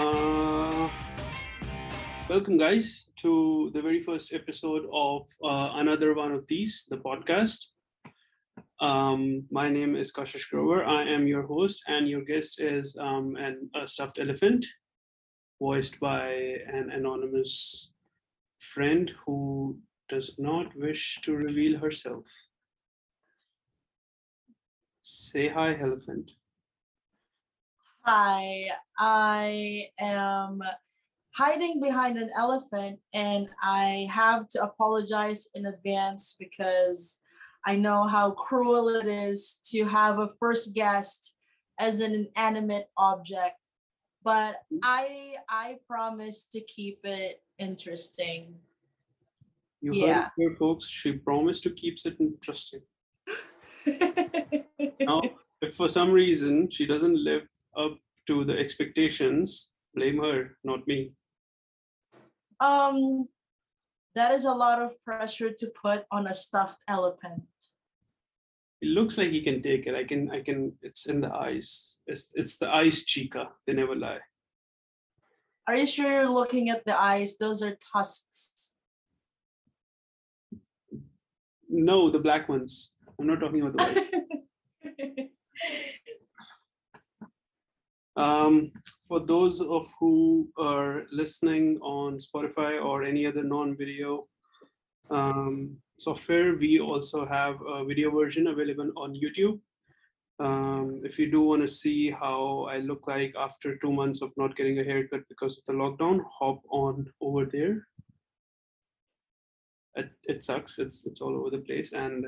Uh, welcome, guys, to the very first episode of uh, another one of these, the podcast. Um, my name is Kashish Grover. I am your host, and your guest is um, an, a stuffed elephant, voiced by an anonymous friend who does not wish to reveal herself. Say hi, elephant. Hi, I am hiding behind an elephant and I have to apologize in advance because I know how cruel it is to have a first guest as an inanimate object. But I I promise to keep it interesting. You Yeah. heard here, folks. She promised to keep it interesting. Now, if for some reason she doesn't live up to the expectations, blame her, not me. um that is a lot of pressure to put on a stuffed elephant. It looks like he can take it. I can, I can. It's in the eyes. It's, it's the eyes, chica. They never lie. Are you sure you're looking at the eyes? Those are tusks. No, the black ones. I'm not talking about the white. Um, for those of who are listening on Spotify or any other non-video um, software, we also have a video version available on YouTube. Um, if you do want to see how I look like after two months of not getting a haircut because of the lockdown, hop on over there. It, it sucks. It's it's all over the place, and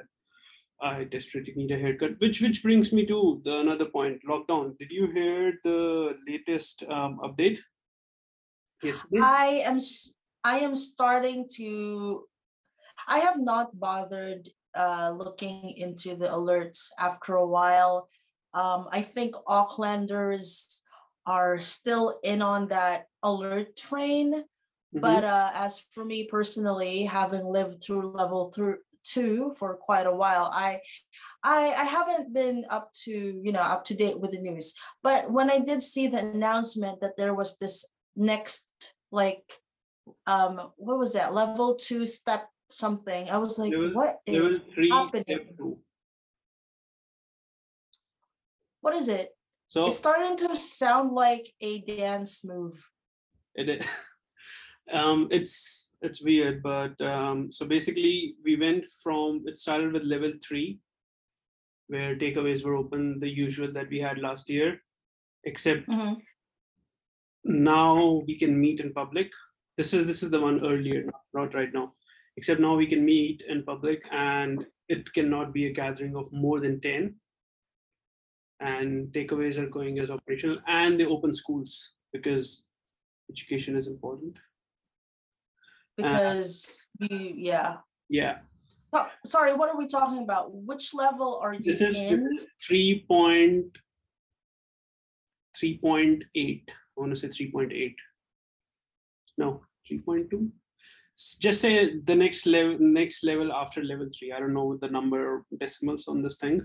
I desperately need a haircut. Which which brings me to the another point. Lockdown. Did you hear the latest um, update? Yesterday. I am I am starting to I have not bothered uh looking into the alerts after a while. Um I think Aucklanders are still in on that alert train. Mhm. But uh, as for me personally, having lived through level through two for quite a while, I, I, I haven't been up to you know up to date with the news. But when I did see the announcement that there was this next like, um, what was that level two step something? I was like, Level- what level three, happening? what is it? So It's starting to sound like a dance move. it i- um it's it's weird but um so basically we went from it started with level three where takeaways were open the usual that we had last year except Mhm. now we can meet in public. This is this is the one earlier not right now. Except now we can meet in public and it cannot be a gathering of more than 10 and takeaways are going as operational and they open schools because education is important Uh, because we, yeah. yeah. So, sorry, what are we talking about? Which level are you this is in? this is 3 point 3.8 i want to say 3.8 no 3.2 just say the next level next level after level 3 i don't know the number of decimals on this thing.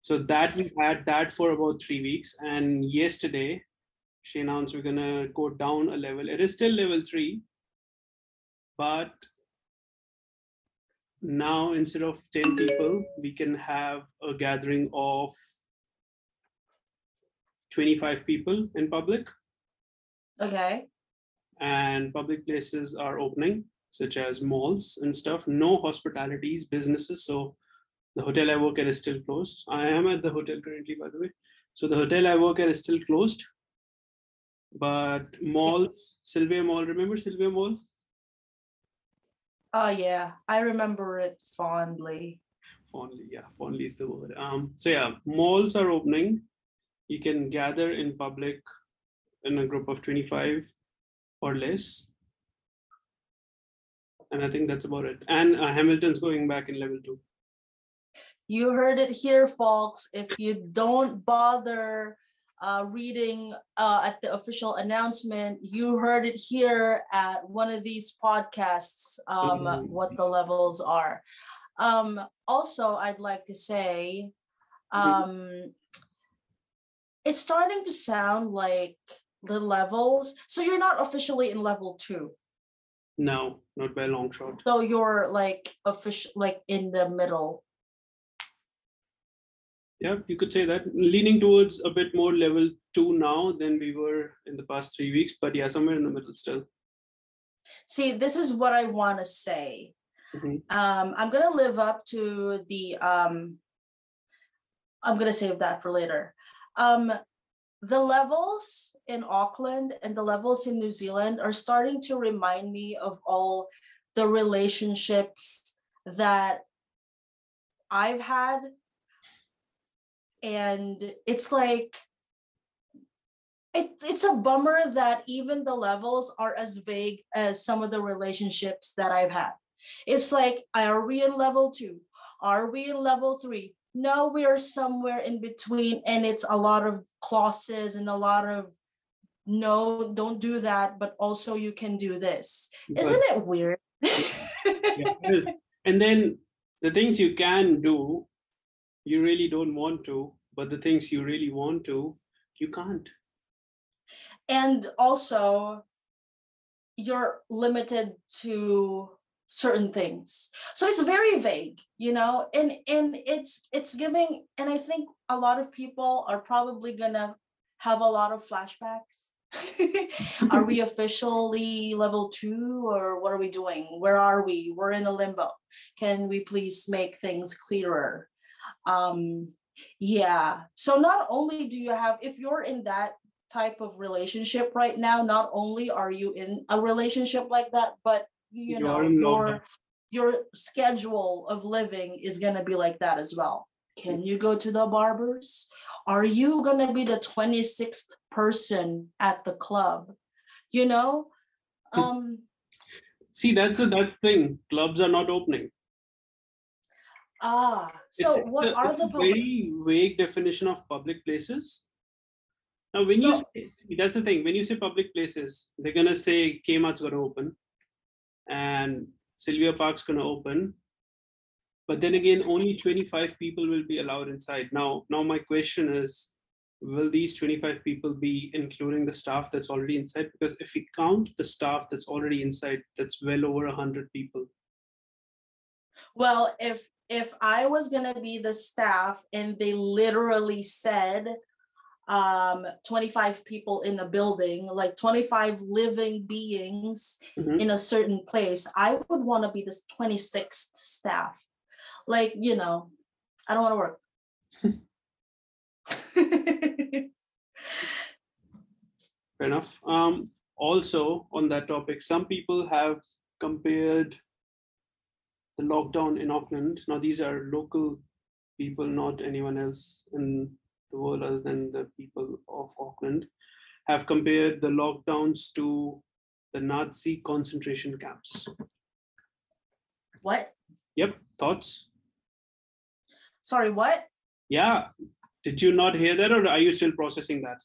So that we had that for about three weeks and yesterday she announced we're gonna go down a level. It is still level 3 but now instead of 10 people we can have a gathering of 25 people in public. Okay. and public places are opening such as malls and stuff. No hospitalities businesses so the hotel i work at is still closed. I am at the hotel currently by the way. So the hotel i work at is still closed. But malls sylvia mall remember sylvia mall Oh yeah, I remember it fondly. fondly yeah fondly is the word um so yeah malls are opening you can gather in public in a group of 25 or less. And I think that's about it. And uh, Hamilton's going back in level two. You heard it here, folks. If you don't bother uh, reading uh, at the official announcement, you heard it here at one of these podcasts, um, Mhm. what the levels are. Um, also, I'd like to say, Mhm. um, it's starting to sound like the levels. So you're not officially in level two. No, not by a long shot. So you're like official, like in the middle. Yeah, you could say that. Leaning towards a bit more level two now than we were in the past three weeks, but yeah, somewhere in the middle still. See, this is what I want to say. Mhm. Um, I'm gonna live up to the um I'm gonna save that for later. Um the levels in Auckland and the levels in New Zealand are starting to remind me of all the relationships that I've had. And it's like it's it's a bummer that even the levels are as vague as some of the relationships that I've had. It's like, are we in level two? Are we in level three? No, we are somewhere in between, and it's a lot of clauses and a lot of no, don't do that, but also you can do this. But- Isn't it weird? Yeah, it is. And then the things you can do, you really don't want to, but the things you really want to, you can't. and also you're limited to certain things. So it's very vague you know and and it's it's giving and i think a lot of people are probably gonna have a lot of flashbacks. Are we officially level two or what are we doing? Where are we? We're in a limbo. Can we please make things clearer um yeah so not only do you have if you're in that type of relationship right now not only are you in a relationship like that but you, know your your schedule of living is going to be like that as well can you go to the barbers are you going to be the 26th person at the club you know um See, that's the that's the thing. Clubs are not opening. Ah so it's what are it's the public very vague definition of public places? Now, when So- you say- that's the thing. When you say public places, they're gonna say Kmart's gonna open, and Sylvia Park's gonna open. But then again, only 25 people will be allowed inside. Now, now my question is, will these 25 people be including the staff that's already inside? Because if we count the staff that's already inside, that's well over 100 people. Well, if if I was gonna be the staff and they literally said um 25 people in a building, like 25 living beings Mhm. in a certain place, I would want to be the 26th staff. Like, you know, I don't want to work. Fair enough. Um, also, on that topic, some people have compared the lockdown in Auckland. Now, these are local people, not anyone else in the world other than the people of Auckland, have compared the lockdowns to the Nazi concentration camps. what? Yep, thoughts? Sorry, what? Yeah. Did you not hear that, or are you still processing that?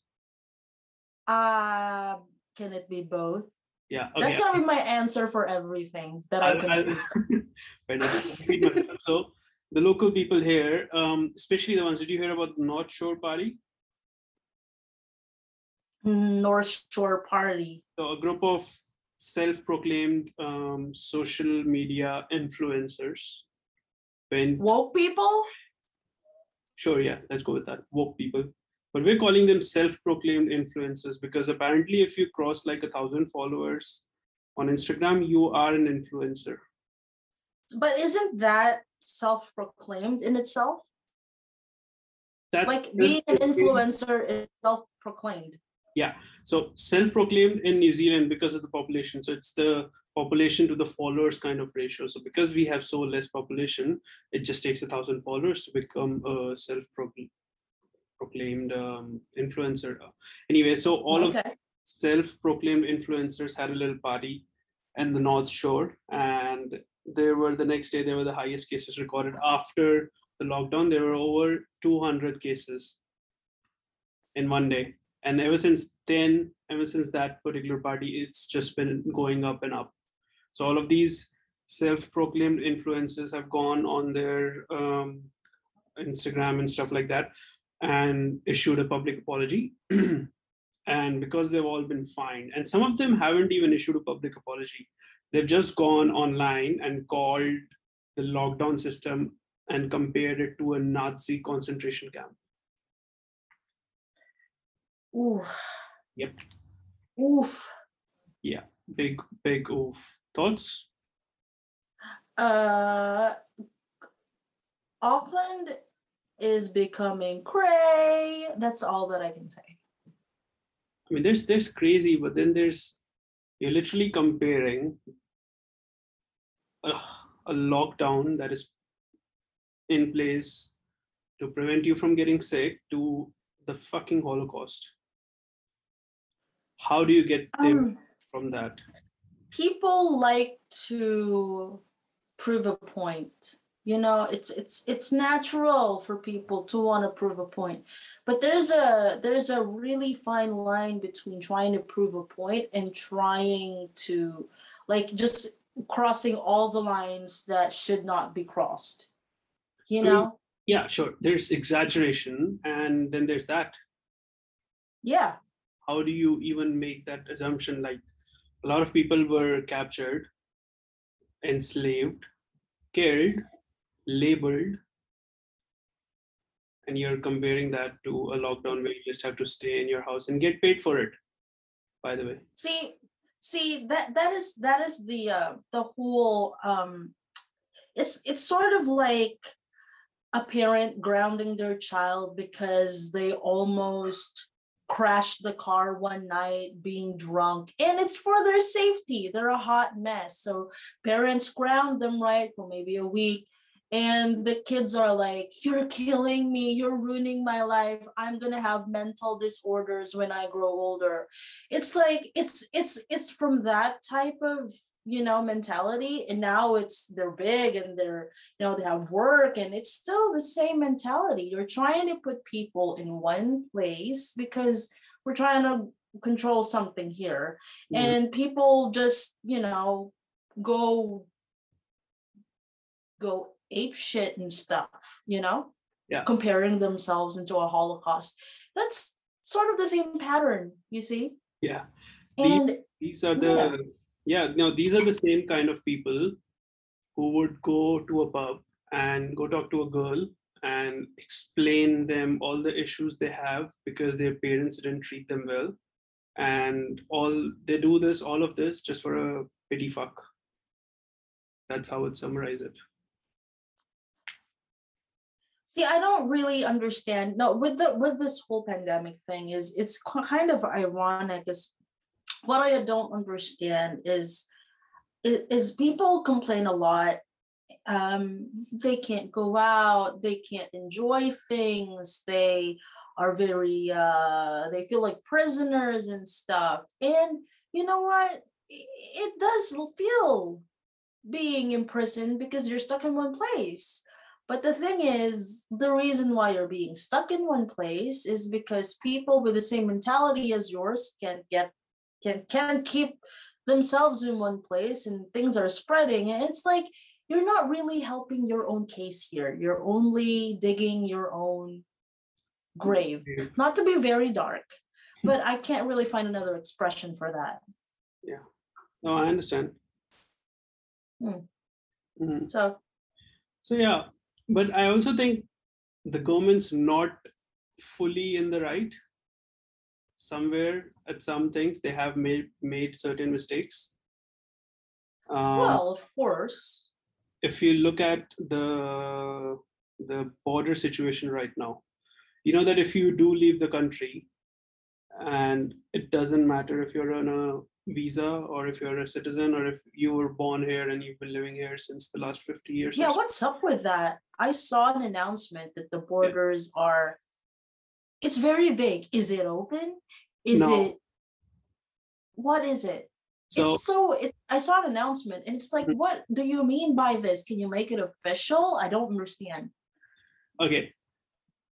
Uh can it be both? Yeah. That's Okay. gonna be my answer for everything that I'm I'll- confused. I'll. So the local people here, um, especially the ones, did you hear about the North Shore Party? North Shore Party. So a group of self-proclaimed um, social media influencers went, Woke people? sure, yeah, let's go with that, woke people. But we're calling them self-proclaimed influencers because apparently if you cross like a thousand followers on Instagram, you are an influencer. But isn't that self-proclaimed in itself? That's Like being an influencer is self-proclaimed. Yeah so self-proclaimed in New Zealand because of the population. So it's the population to the followers kind of ratio. So because we have so less population, it just takes a thousand followers to become a self-proclaimed self-proclaimed um, influencer. Anyway, so all of self-proclaimed influencers had a little party in the North Shore, and there were the next day there were the highest cases recorded after the lockdown. There were over 200 cases in one day, and ever since then, ever since that particular party, it's just been going up and up. So all of these self-proclaimed influencers have gone on their um, Instagram and stuff like that and issued a public apology. and because they've all been fined, and some of them haven't even issued a public apology, they've just gone online and called the lockdown system and compared it to a Nazi concentration camp. Oof. Yep. Oof. Yeah. Big, big oof. Thoughts? Uh, Auckland is becoming cray. That's all that I can say. I mean, there's there's crazy, but then there's you're literally comparing a, a lockdown that is in place to prevent you from getting sick to the fucking Holocaust. How do you get them Um, from that? people like to prove a point you know it's it's it's natural for people to want to prove a point but there's a there's a really fine line between trying to prove a point and trying to like just crossing all the lines that should not be crossed you I mean, know Yeah, sure. There's exaggeration, and then there's that. yeah How do you even make that assumption? Like, a lot of people were captured, enslaved, killed, labeled, and you're comparing that to a lockdown where you just have to stay in your house and get paid for it. By the way, see see that that is that is the uh the whole um it's it's sort of like a parent grounding their child because they almost crashed the car one night being drunk and it's for their safety they're a hot mess so parents ground them right for maybe a week and the kids are like you're killing me. You're ruining my life. I'm going to have mental disorders when i grow older. It's like it's it's it's from that type of you know mentality. And now it's they're big and they're you know they have work and it's still the same mentality. You're trying to put people in one place because we're trying to control something here. Mhm. and people just you know go go ape shit and stuff you know? Yeah. comparing themselves into a holocaust. That's sort of the same pattern you see? Yeah, and these are the yeah. No these are the same kind of people who would go to a pub and go talk to a girl and explain them all the issues they have because their parents didn't treat them well. And all they do this all of this just for a pity fuck. That's how I would summarize it See, I don't really understand. No, with the with this whole pandemic thing is it's kind of ironic. Is what I don't understand is is, people complain a lot. Um, they can't go out. They can't enjoy things. They are very. Uh, they feel like prisoners and stuff. And you know what? It does feel being in prison because you're stuck in one place. But the thing is, the reason why you're being stuck in one place is because people with the same mentality as yours can't get can can't keep themselves in one place and things are spreading. And it's like you're not really helping your own case here. You're only digging your own grave. Not to be very dark, but I can't really find another expression for that. Yeah. No i understand Hmm. Mhm. So So yeah, but I also think the government's not fully in the right. Somewhere at some things they have made made certain mistakes. Um, well, of course. if you look at the the border situation right now, you know that if you do leave the country, and it doesn't matter if you're on a visa or if you're a citizen or if you were born here and you've been living here since the last 50 years. Yeah, so. what's up with that? I saw an announcement that the borders are it's very big. Is it open? Is No. it what is it? So it's so it, I saw an announcement and it's like, Mhm. what do you mean by this? Can you make it official? I don't understand. okay.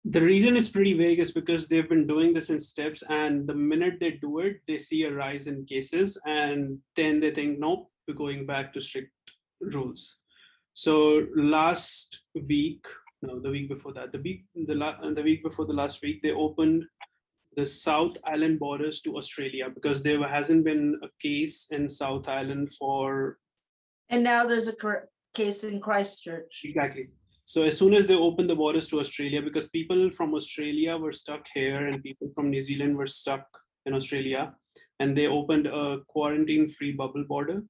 The reason it's pretty vague is because they've been doing this in steps, and the minute they do it, they see a rise in cases, and then they think, nope, we're going back to strict rules. So last week, no, the week before that, the week the la- the week before the last week, they opened the South Island borders to Australia because there hasn't been a case in South Island for And now there's a case in Christchurch. Exactly. So as soon as they opened the borders to Australia, because people from Australia were stuck here and people from New Zealand were stuck in Australia, and they opened a quarantine-free bubble border.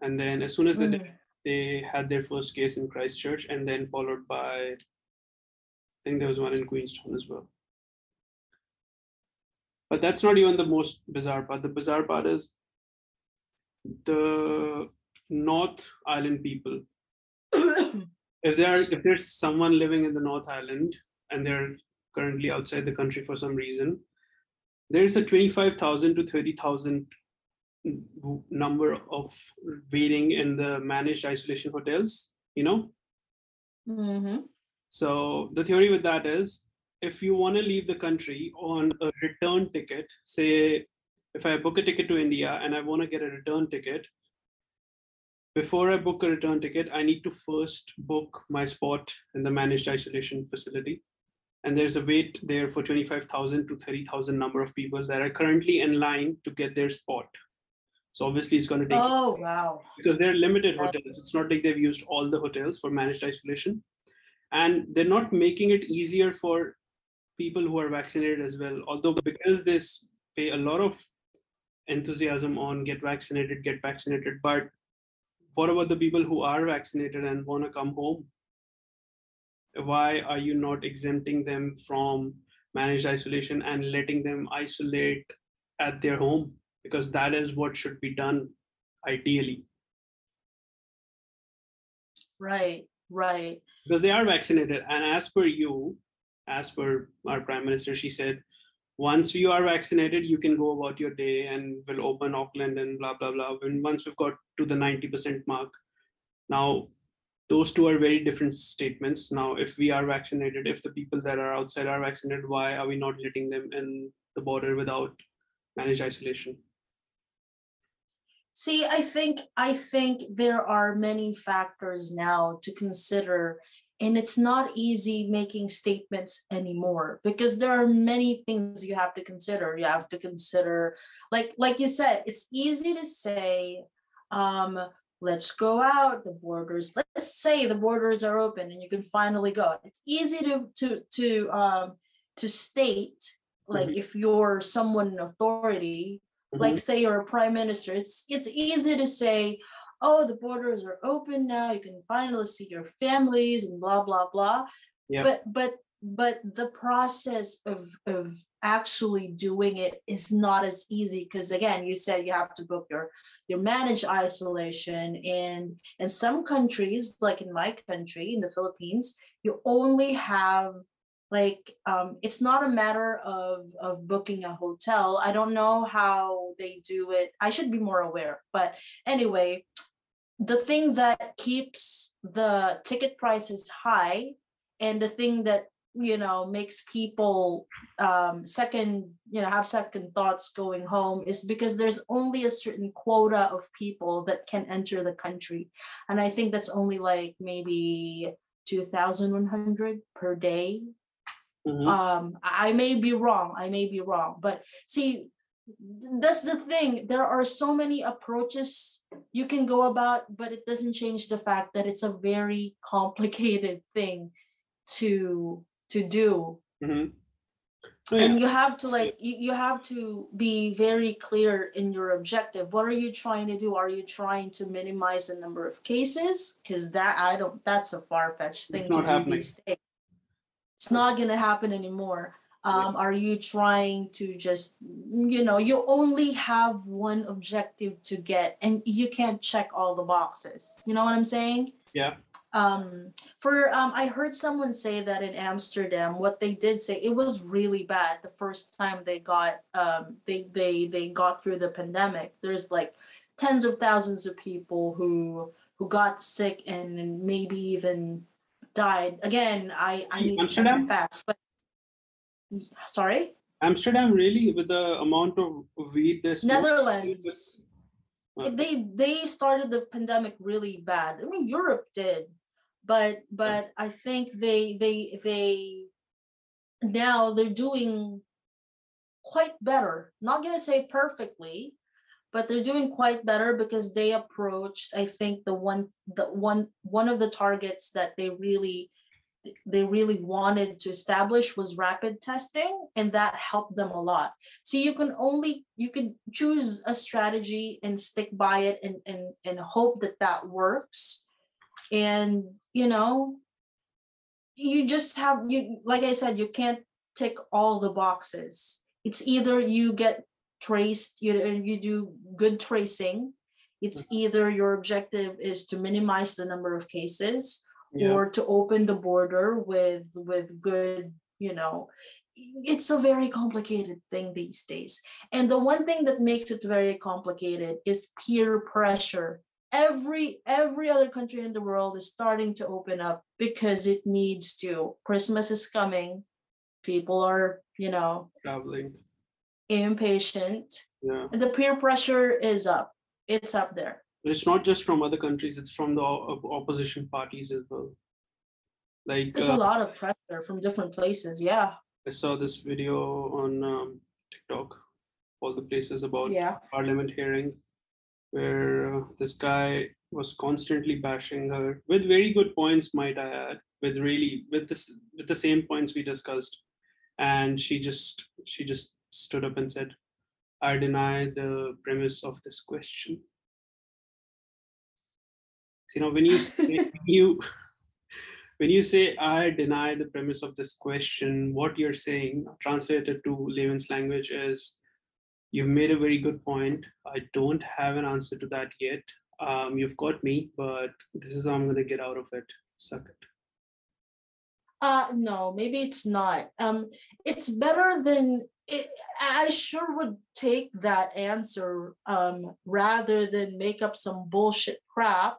And then as soon as they did, Mm. they had their first case in Christchurch, and then followed by, I think there was one in Queenstown as well. But that's not even the most bizarre part. The bizarre part is the North Island people if there are if there's someone living in the north island and they're currently outside the country for some reason there's a 25000 to 30000 w- number of waiting in the managed isolation hotels you know Mhm. so the theory with that is if you want to leave the country on a return ticket say if i book a ticket to india and i want to get a return ticket before I book a return ticket, I need to first book my spot in the managed isolation facility. And there's a wait there for 25,000 to 30,000 number of people that are currently in line to get their spot. So obviously it's going to take Oh wow. because they're limited hotels. It's not like they've used all the hotels for managed isolation. And they're not making it easier for people who are vaccinated as well. Although because they s- pay a lot of enthusiasm on get vaccinated, get vaccinated, but what about the people who are vaccinated and want to come home? Why are you not exempting them from managed isolation and letting them isolate at their home? Because that is what should be done ideally. Right. Right. because they are vaccinated. And as per you, as per our prime minister, she said, once you are vaccinated, you can go about your day and we'll open Auckland and blah blah blah. And once we've got to the 90% mark, now those two are very different statements. Now, if we are vaccinated, if the people that are outside are vaccinated, why are we not letting them in the border without managed isolation? See, I think I think there are many factors now to consider and it's not easy making statements anymore because there are many things you have to consider. You have to consider like like you said, it's easy to say um let's go out the borders let's say the borders are open and you can finally go it's easy to to to um to state like Mhm. if you're someone in authority like say you're a prime minister it's it's easy to say oh the borders are open now you can finally see your families and blah blah blah Yeah. but but but the process of of actually doing it is not as easy because again you said you have to book your your managed isolation and in some countries like in my country in the philippines you only have like um it's not a matter of of booking a hotel. I don't know how they do it. I should be more aware but anyway the thing that keeps the ticket prices high and the thing that you know makes people um second you know have second thoughts going home is because there's only a certain quota of people that can enter the country and i think that's only like maybe 2100 per day Mhm. um I may be wrong i may be wrong but see that's the thing there are so many approaches you can go about but it doesn't change the fact that it's a very complicated thing to to do. Mhm. Oh, yeah. and you have to like you, you have to be very clear in your objective. What are you trying to do? Are you trying to minimize the number of cases? Because that i don't that's a far-fetched thing to do happening. these days. It's not going to happen anymore. Um, are you trying to just you know you only have one objective to get and you can't check all the boxes. You know what i'm saying? Yeah. Um for um i heard someone say that in amsterdam what they did say it was really bad the first time they got um they they they got through the pandemic. There's like tens of thousands of people who who got sick and maybe even died. Again i i need to check Amsterdam? facts but sorry? Amsterdam, really, with the amount of weed smoke? netherlands. they they started the pandemic really bad. I mean Europe did, but but I think they they they now they're doing quite better. Not gonna say perfectly, but they're doing quite better because they approached I think the one the one one of the targets that they really they really wanted to establish was rapid testing and that helped them a lot so you can only you can choose a strategy and stick by it and and, and hope that that works and you know you just have you like i said you can't tick all the boxes. It's either you get traced you you do good tracing. It's mm-hmm. either your objective is to minimize the number of cases Yeah, or to open the border with with good you know. It's a very complicated thing these days. And the one thing that makes it very complicated is peer pressure every every other country in the world is starting to open up because it needs to. Christmas is coming. People are you know traveling. impatient. Yeah. and the peer pressure is up. It's up there. But it's not just from other countries, it's from the opposition parties as well. Like, there's a uh, lot of pressure from different places yeah. I saw this video on um, TikTok, all the places about yeah. parliament hearing where uh, this guy was constantly bashing her with very good points might i add with really with this with the same points we discussed. And she just she just stood up and said i deny the premise of this question. So, you know when you say, when you when you say i deny the premise of this question what you're saying translated to layman's language is You've made a very good point. I don't have an answer to that yet. Um, you've got me, but this is how I'm gonna get out of it. Suck it. Uh no, maybe it's not. Um it's better than it, I sure would take that answer um rather than make up some bullshit crap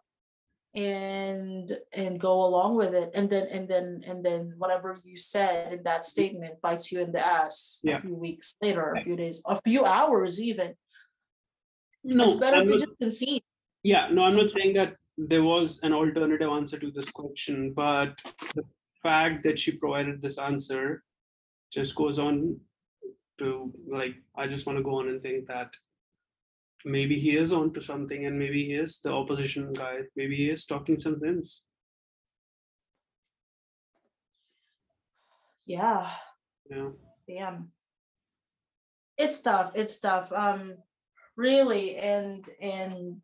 and and go along with it and then and then and then whatever you said in that statement bites you in the ass Yeah. a few weeks later, a few days, a few hours even. No, it's better I'm to not- just concede. yeah, no, I'm not saying that there was an alternative answer to this question, but the fact that she provided this answer just goes on to like, I just want to go on and think that maybe he is on to something and maybe he is the opposition guy. Maybe he is talking some sense. Yeah. Yeah. Damn. It's tough. It's tough. Um, really, and and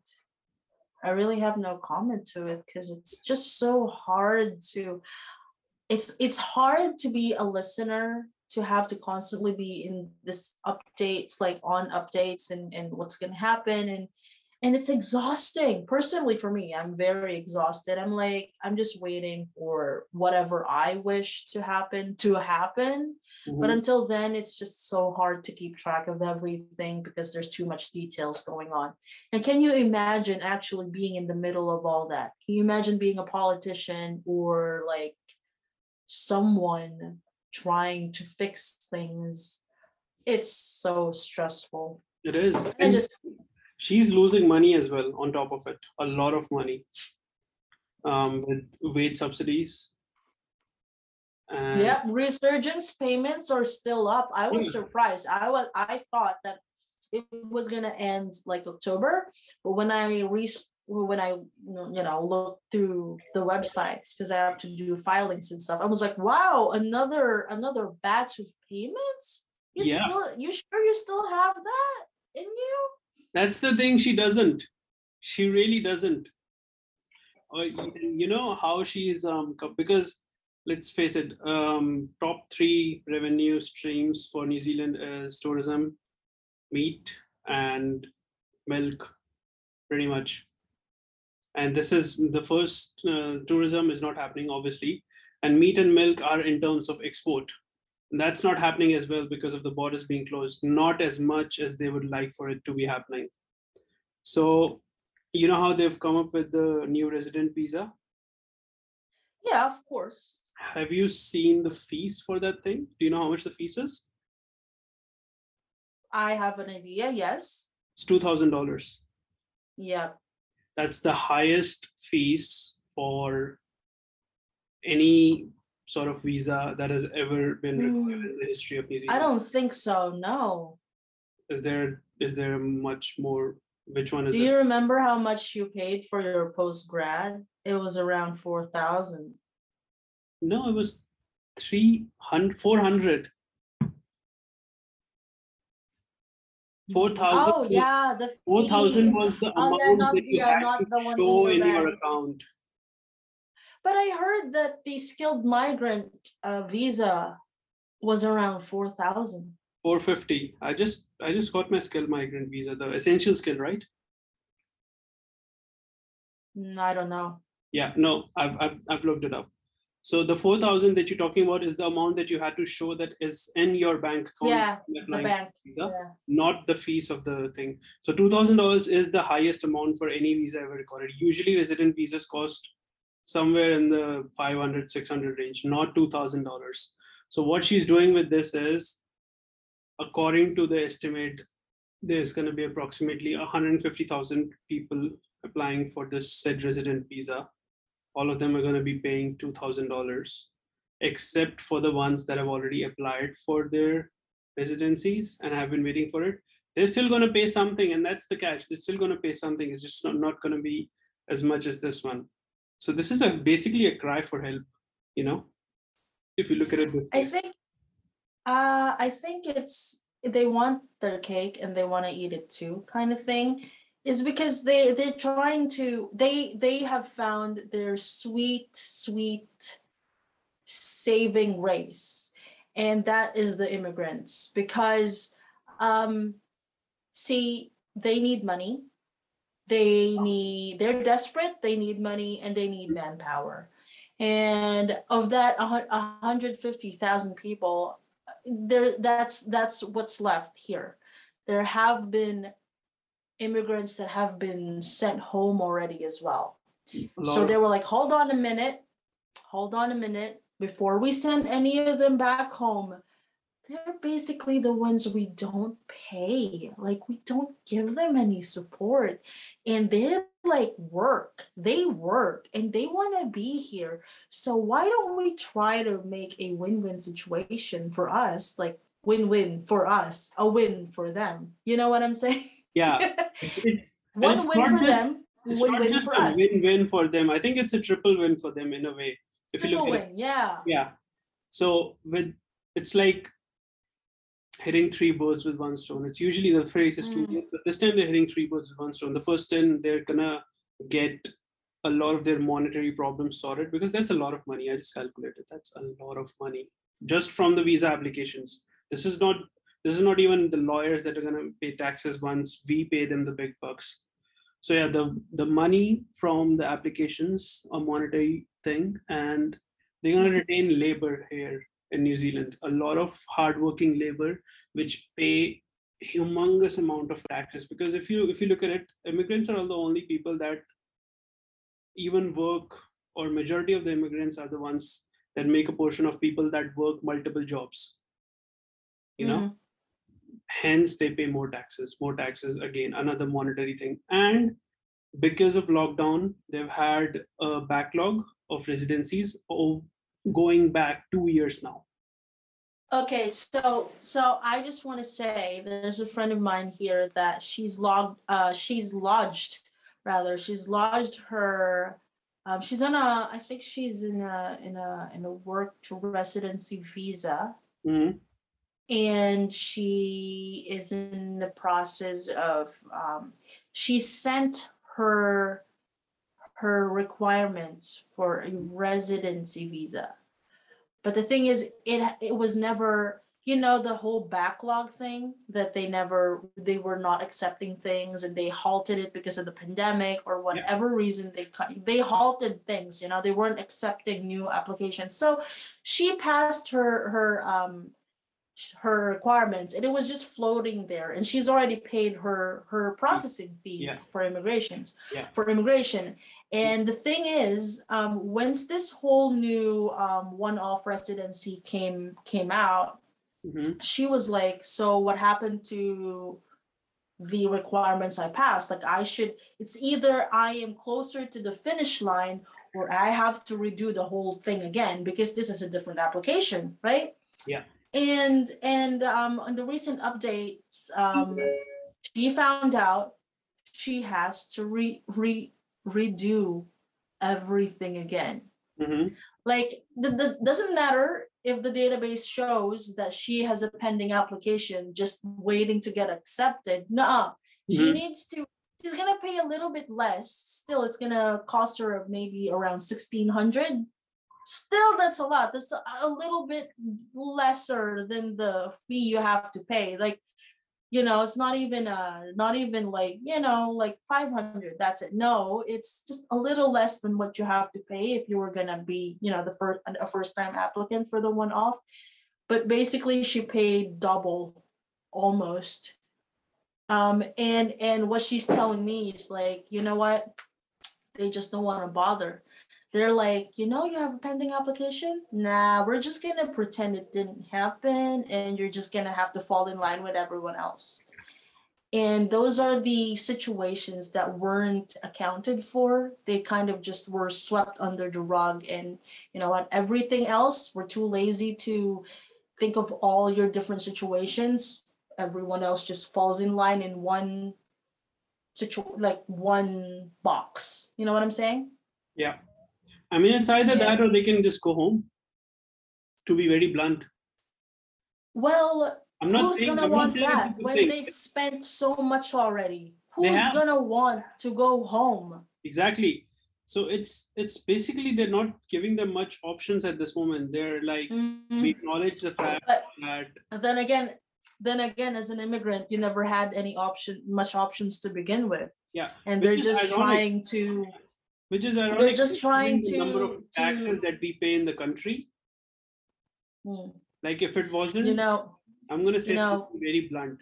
I really have no comment to it because it's just so hard to. It's it's hard to be a listener to have to constantly be in this updates like on updates and and what's gonna happen and and it's exhausting. Personally for me i'm very exhausted. I'm like i'm just waiting for whatever i wish to happen to happen. But Mhm. until then it's just so hard to keep track of everything because there's too much details going on. And can you imagine actually being in the middle of all that? Can you imagine being a politician or like someone trying to fix things it's so stressful It is. i And just she's losing money as well on top of it a lot of money um with wage subsidies and yeah resurgence payments are still up i was Yeah. surprised i was i thought that it was going to end like october but when i re when i you know looked through the websites because i have to do filings and stuff i was like wow another another batch of payments? You Yeah. still you sure you still have that in you? That's the thing she doesn't she really doesn't. Uh, you know how she's um because let's face it um top three revenue streams for new zealand is tourism meat and milk pretty much and this is the first uh, tourism is not happening obviously and meat and milk are in terms of export that's not happening as well because of the borders being closed not as much as they would like for it to be happening so you know how they've come up with the new resident visa Yeah, of course. have you seen the fees for that thing do you know how much the fees is I have an idea. Yes. it's $2000 Yeah. That's the highest fees for any sort of visa that has ever been hmm. required in the history of New Zealand. I don't think so. No. Is there is there much more? Which one is Do it? you remember how much you paid for your post grad? It was around four thousand. No, it was 300, 400. 4,000 Oh yeah, the 4,000 fee. was the Oh, amount yeah, not that you yeah, had to the ones show in in your your account. But I heard that the skilled migrant uh, visa was around four thousand. 450. I just I just got my skilled migrant visa, the essential skill, right? Mm, I don't know. Yeah, no, I've, I've, I've looked it up. So the 4,000 that you're talking about is the amount that you had to show that is in your bank account. Yeah, The bank. visa, Yeah. Not the fees of the thing. So $2,000 is the highest amount for any visa ever recorded. Usually resident visas cost somewhere in the 500, 600 range, not $2,000. So what she's doing with this is, according to the estimate, there's going to be approximately 150,000 people applying for this said resident visa. All of them are going to be paying $2,000, except for the ones that have already applied for their residencies and have been waiting for it. They're still going to pay something, and that's the catch. They're still going to pay something. It's just not, not going to be as much as this one. So this is a basically a cry for help, you know, if you look at it. I think uh I think it's they want their cake and they want to eat it too kind of thing is because they they're trying to they they have found their sweet sweet saving race and that is the immigrants because um see they need money. They need they're desperate they need money and they need manpower. And of that a hun- 150,000 people uh, there that's that's what's left here. There have been immigrants that have been sent home already as well. A so they were like hold on a minute. Hold on a minute. Before we send any of them back home they're basically the ones we don't pay. Like we don't give them any support. And they're like work. They work and they want to be here. So why don't we try to make a win-win situation for us? Like win-win for us a win for them. You know what i'm saying yeah, it's, One win for just- them it's not win-win just for a us win-win for them. I think it's a triple win for them in a way. If you triple look at it. win yeah Yeah. So with it's like hitting three birds with one stone. It's usually the phrase is two, Mm. but this time they're hitting three birds with one stone. The first 10, they're gonna get a lot of their monetary problems sorted because that's a lot of money. I just calculated that's a lot of money just from the visa applications. This is not this is not even the lawyers that are gonna pay taxes once we pay them the big bucks. So yeah, the the money from the applications a monetary thing and they're going to retain labor here in New Zealand. A lot of hardworking labor, which pay humongous amount of taxes. Because if you if you look at it, immigrants are all the only people that even work, or majority of the immigrants are the ones that make a portion of people that work multiple jobs. You know, Mhm. Hence they pay more taxes. More taxes again, another monetary thing. And because of lockdown, they've had a backlog of residencies going back two years now. Okay, so so I just want to say there's a friend of mine here that she's logged uh she's lodged rather she's lodged her um she's on a I think she's in a in a in a work to residency visa Mhm. And she is in the process of um she sent her her requirements for a residency visa. But the thing is it it was never you know the whole backlog thing that they never they were not accepting things and they halted it because of the pandemic or whatever reason they cut they halted things you know they weren't accepting new applications. So she passed her her um her requirements and it was just floating there and she's already paid her her processing fees Yeah. for immigrations Yeah. for immigration and the thing is um once this whole new um one-off residency came came out Mhm. she was like, so what happened to the requirements I passed? Like I should, it's either I am closer to the finish line or I have to redo the whole thing again because this is a different application, right? Yeah. And and um on the recent updates, um she found out she has to re re redo everything again Mhm. like the, the doesn't matter if the database shows that she has a pending application just waiting to get accepted no she Mhm. needs to she's gonna pay a little bit less still it's gonna cost her maybe around 1600 still that's a lot. That's a, little bit lesser than the fee you have to pay. Like you know it's not even uh not even like you know like 500 that's it. No it's just a little less than what you have to pay if you were gonna be you know the first a first time applicant for the one off. But basically she paid double almost. Um and and what she's telling me is like you know what? They just don't want to bother they're like you know you have a pending application? Nah we're just gonna pretend it didn't happen and you're just gonna have to fall in line with everyone else. And those are the situations that weren't accounted for. They kind of just were swept under the rug and you know what everything else we're too lazy to think of all your different situations. Everyone else just falls in line in one like one box. You know what i'm saying I mean, it's either Yeah. that or they can just go home. To be very blunt, well I'm not who's saying gonna I'm want that it's a good when they've spent so much already who's gonna want to go home exactly. So it's it's basically they're not giving them much options at this moment. They're like Mhm. we acknowledge the fact But- that then again then again as an immigrant you never had any option much options to begin with yeah, and Which they're just ironic. trying to which is ironic. just trying the number of taxes to- that we pay in the country. hmm, Like if it wasn't, you know I'm gonna say you know- something very blunt.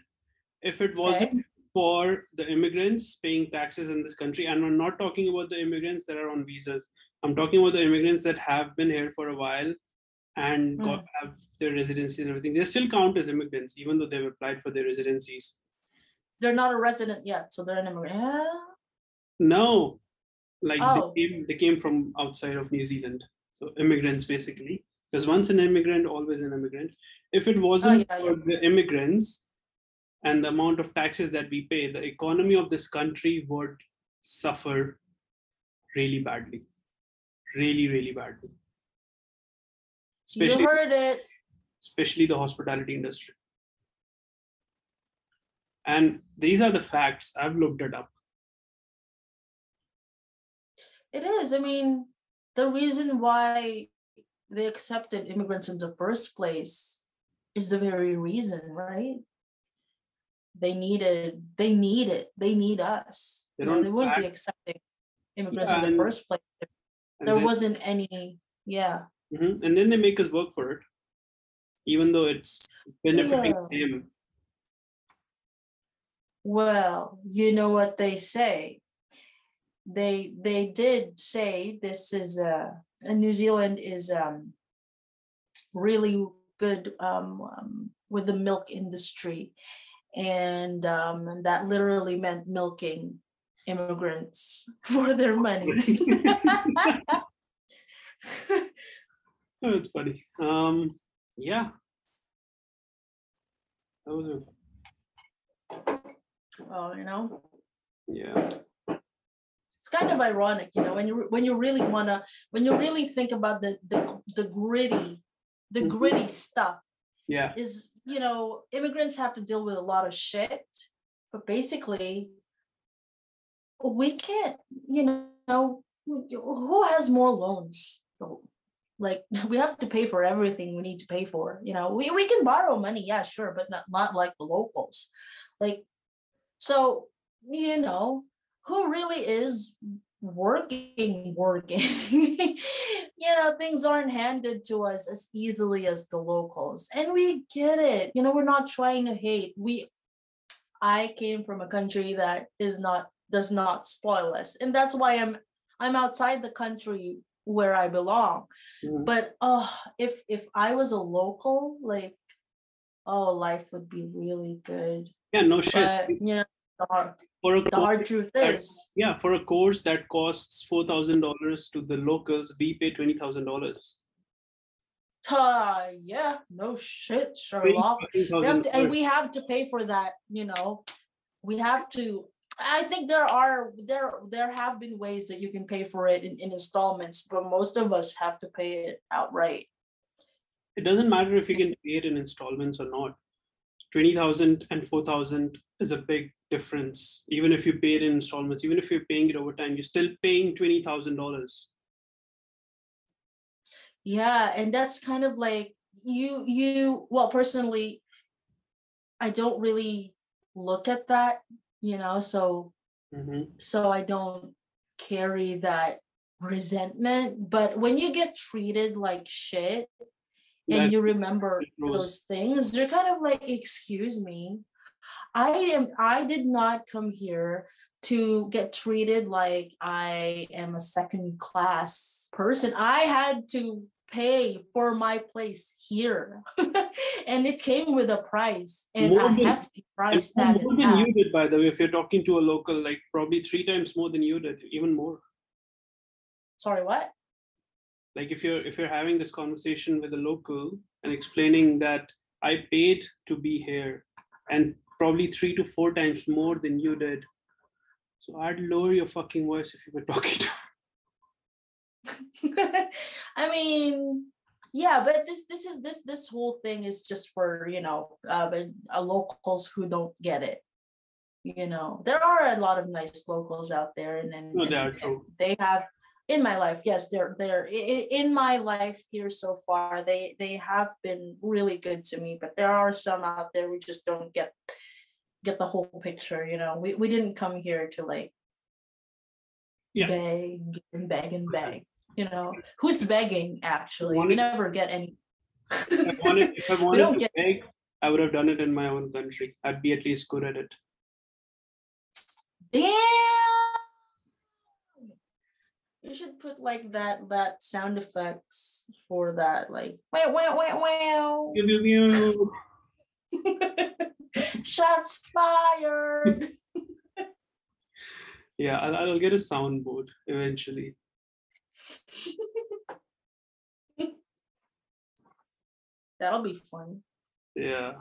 If it wasn't okay? for the immigrants paying taxes in this country, and I'm not talking about the immigrants that are on visas. I'm talking about the immigrants that have been here for a while and got have their residency and everything. They still count as immigrants, even though they've applied for their residencies. they're not a resident yet so they're an immigrant yeah. No, like Oh. they came they came from outside of New Zealand. So immigrants basically. Because once an immigrant, always an immigrant. If it wasn't Oh, yeah, for the immigrants and the amount of taxes that we pay, the economy of this country would suffer really badly. Really, really badly. you heard it especially the hospitality industry. And these are the facts. I've looked it up. It is. I mean, the reason why they accepted immigrants in the first place is the very reason, right? They needed, they need it, they need us. They don't they wouldn't be accepting immigrants Yeah, in the first place. if There then- wasn't any, yeah. Mhm, And then they make us work for it, even though it's benefiting Yeah. them. Well, you know what they say. They they did say this is uh New Zealand is um really good um, um with the milk industry and um and that literally meant milking immigrants for their money. Oh, it's funny. Um, yeah. That was a, well, you know, yeah. It's kind of ironic, you know, when you when you really wanna when you really think about the the the gritty, the Mhm. gritty stuff Yeah. is you know immigrants have to deal with a lot of shit but basically we can't you know who has more loans like we have to pay for everything we need to pay for. You know, we, we can borrow money, yeah, sure, but not, not like the locals. Like, so you know, who really is working working? You know things aren't handed to us as easily as the locals and we get it. You know we're not trying to hate. We i came from a country that is not does not spoil us and that's why i'm i'm outside the country where i belong. Mhm. but oh if if i was a local like oh life would be really good. Yeah, no shit. but you know the hard, for a the hard truth that- is. Yeah, for a course that costs four thousand dollars to the locals, we pay twenty thousand dollars. uh, yeah no shit sherlock. We have to, and we have to pay for that you know. We have to i think there are there there have been ways that you can pay for it in, in installments but most of us have to pay it outright. It doesn't matter if you can pay it in installments or not. 20,000 and 4,000 is a big difference. Even if you pay it in installments, even if you're paying it over time, you're still paying $20,000. yeah and that's kind of like you you well personally i don't really look at that you know so Mhm. so I don't carry that resentment. But when you get treated like shit and you remember those things, they're kind of like, excuse me. I am I did not come here to get treated like I am a second class person. I had to pay for my place here. and it came with a price and More a than- hefty price that more than had. you did, by the way. If you're talking to a local, like probably three times more than you did, even more. Sorry, what? Like if you're if you're having this conversation with a local and explaining that I paid to be here, and probably three to four times more than you did. So I'd lower your fucking voice if you were talking to I mean, yeah, but this this is this this whole thing is just for you know uh, uh, locals who don't get it. You know, there are a lot of nice locals out there, and then No, and- and. They have in my life, yes, they're they're in my life here so far. They they have been really good to me, but there are some out there we just don't get get the whole picture. You know, we we didn't come here to like Yeah. beg and beg and beg. You know, who's begging actually? We never get any. If I wanted, if I wanted to get- beg, I would have done it in my own country. I'd be at least good at it. Damn! You should put like that that sound effects for that, like wow wow wow pew, wow. Shots fired. Yeah, I'll, I'll get a soundboard eventually. That'll be fun. Yeah.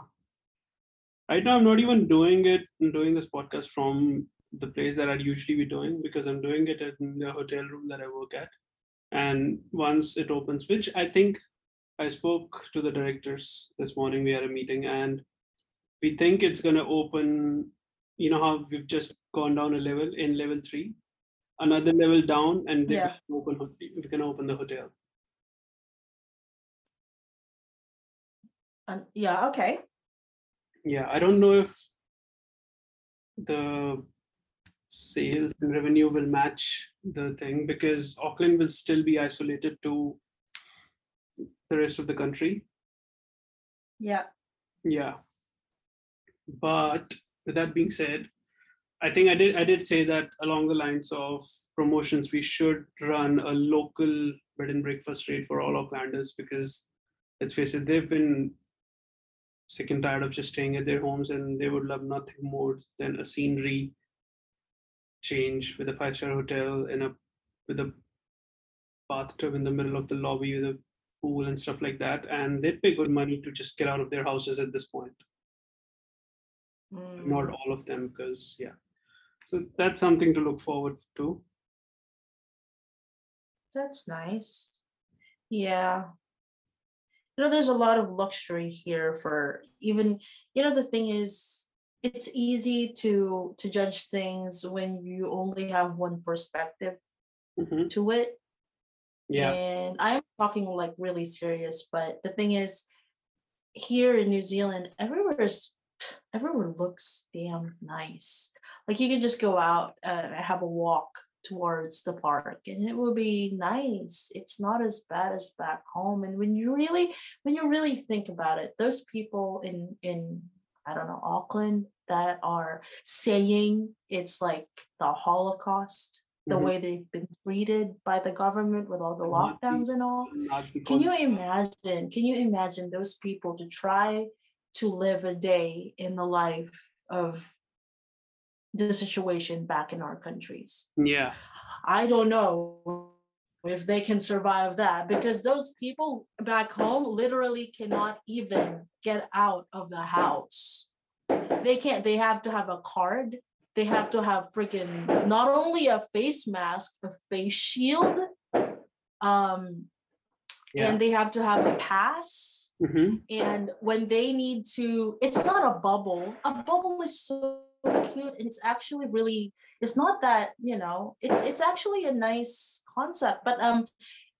Right now, I'm not even doing it, doing this podcast from the place that I'd usually be doing because I'm doing it in the hotel room that I work at. And once it opens, which I think I spoke to the directors this morning, we had a meeting, and we think it's going to open. You know how we've just gone down a level in level three, another level down, and then Yeah. we can open, we can open the hotel. Um, yeah. Okay. Yeah, I don't know if the sales and revenue will match the thing because Auckland will still be isolated to the rest of the country. Yeah. Yeah. But with that being said, I think I did I did say that along the lines of promotions, we should run a local bed and breakfast rate for all Aucklanders because let's face it, they've been sick and tired of just staying at their homes and they would love nothing more than a scenery change with a five-star hotel in a with a bathtub in the middle of the lobby with a pool and stuff like that. And they'd pay good money to just get out of their houses at this point. Mm, Not all of them, because yeah. So that's something to look forward to. That's nice. Yeah. You know, there's a lot of luxury here for even, you know, the thing is, it's easy to to judge things when you only have one perspective Mhm. to it. Yeah. And I'm talking like really serious, but the thing is, here in New Zealand, everywhere is everywhere looks damn nice. Like you can just go out, uh, have a walk towards the park, and it will be nice. It's not as bad as back home. And when you really, when you really think about it, those people in in I don't know Auckland that are saying it's like the Holocaust, the Mhm. way they've been treated by the government with all the lockdowns and all. Can you imagine? Can you imagine those people to try to live a day in the life of the situation back in our countries? Yeah. I don't know if they can survive that because those people back home literally cannot even get out of the house. They can't, they have to have a card. They have to have freaking not only a face mask, a face shield. Um, Yeah. and they have to have a pass. Mhm. And when they need to, it's not a bubble. A bubble is so cute. And it's actually really, it's not that, you know, it's it's actually a nice concept. But um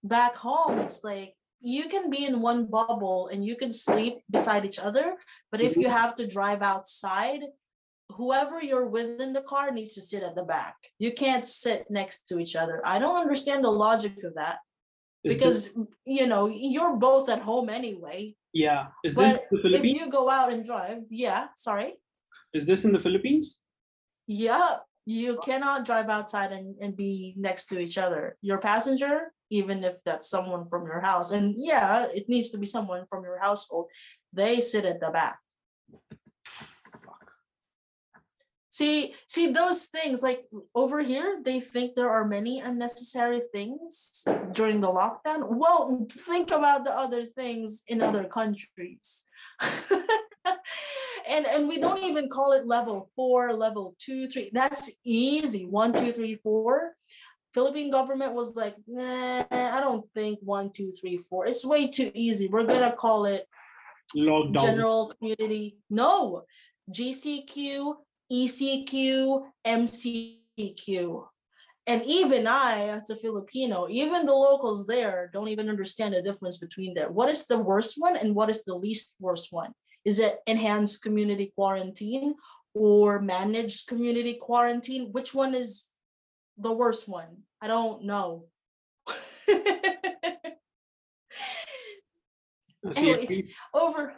back home, it's like you can be in one bubble and you can sleep beside each other. But if you have to drive outside, whoever you're with in the car needs to sit at the back. You can't sit next to each other. I don't understand the logic of that Is because this, you know you're both at home anyway yeah. Is this but the if you go out and drive yeah sorry Is this in the Philippines? yeah you cannot drive outside and, and be next to each other. Your passenger even if that's someone from your house and yeah it needs to be someone from your household they sit at the back. See see those things like over here they think there are many unnecessary things during the lockdown. Well think about the other things in other countries and and we don't even call it level four level two three. That's easy. One two three four. Philippine government was like nah, i don't think one two three four. It's way too easy. We're gonna call it Lockdown. general community. No. Gcq ecq mcq and even i as a filipino even the locals there don't even understand the difference between that what is the worst one and what is the least worst one is it enhanced community quarantine or managed community quarantine which one is the worst one i don't know anyways. least, over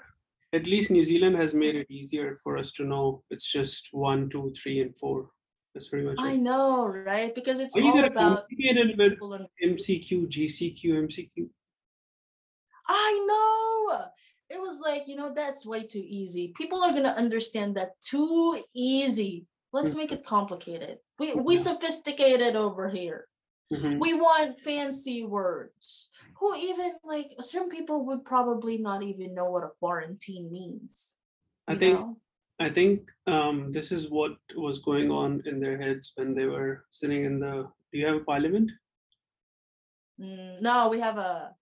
at least New Zealand has made it easier for us to know it's just one, two, three, and four. That's pretty much I it. know, right? Because it's Are all about complicate it with MCQ, GCQ, MCQ? I know. It was like, you know, that's way too easy. People are gonna understand that too easy. Let's make it complicated. We we sophisticated over here. Mhm. We want fancy words. Who even like some people would probably not even know what a quarantine means. I think know? I think um, this is what was going on in their heads when they were sitting in the. Do you have a parliament? Mm, no, we have a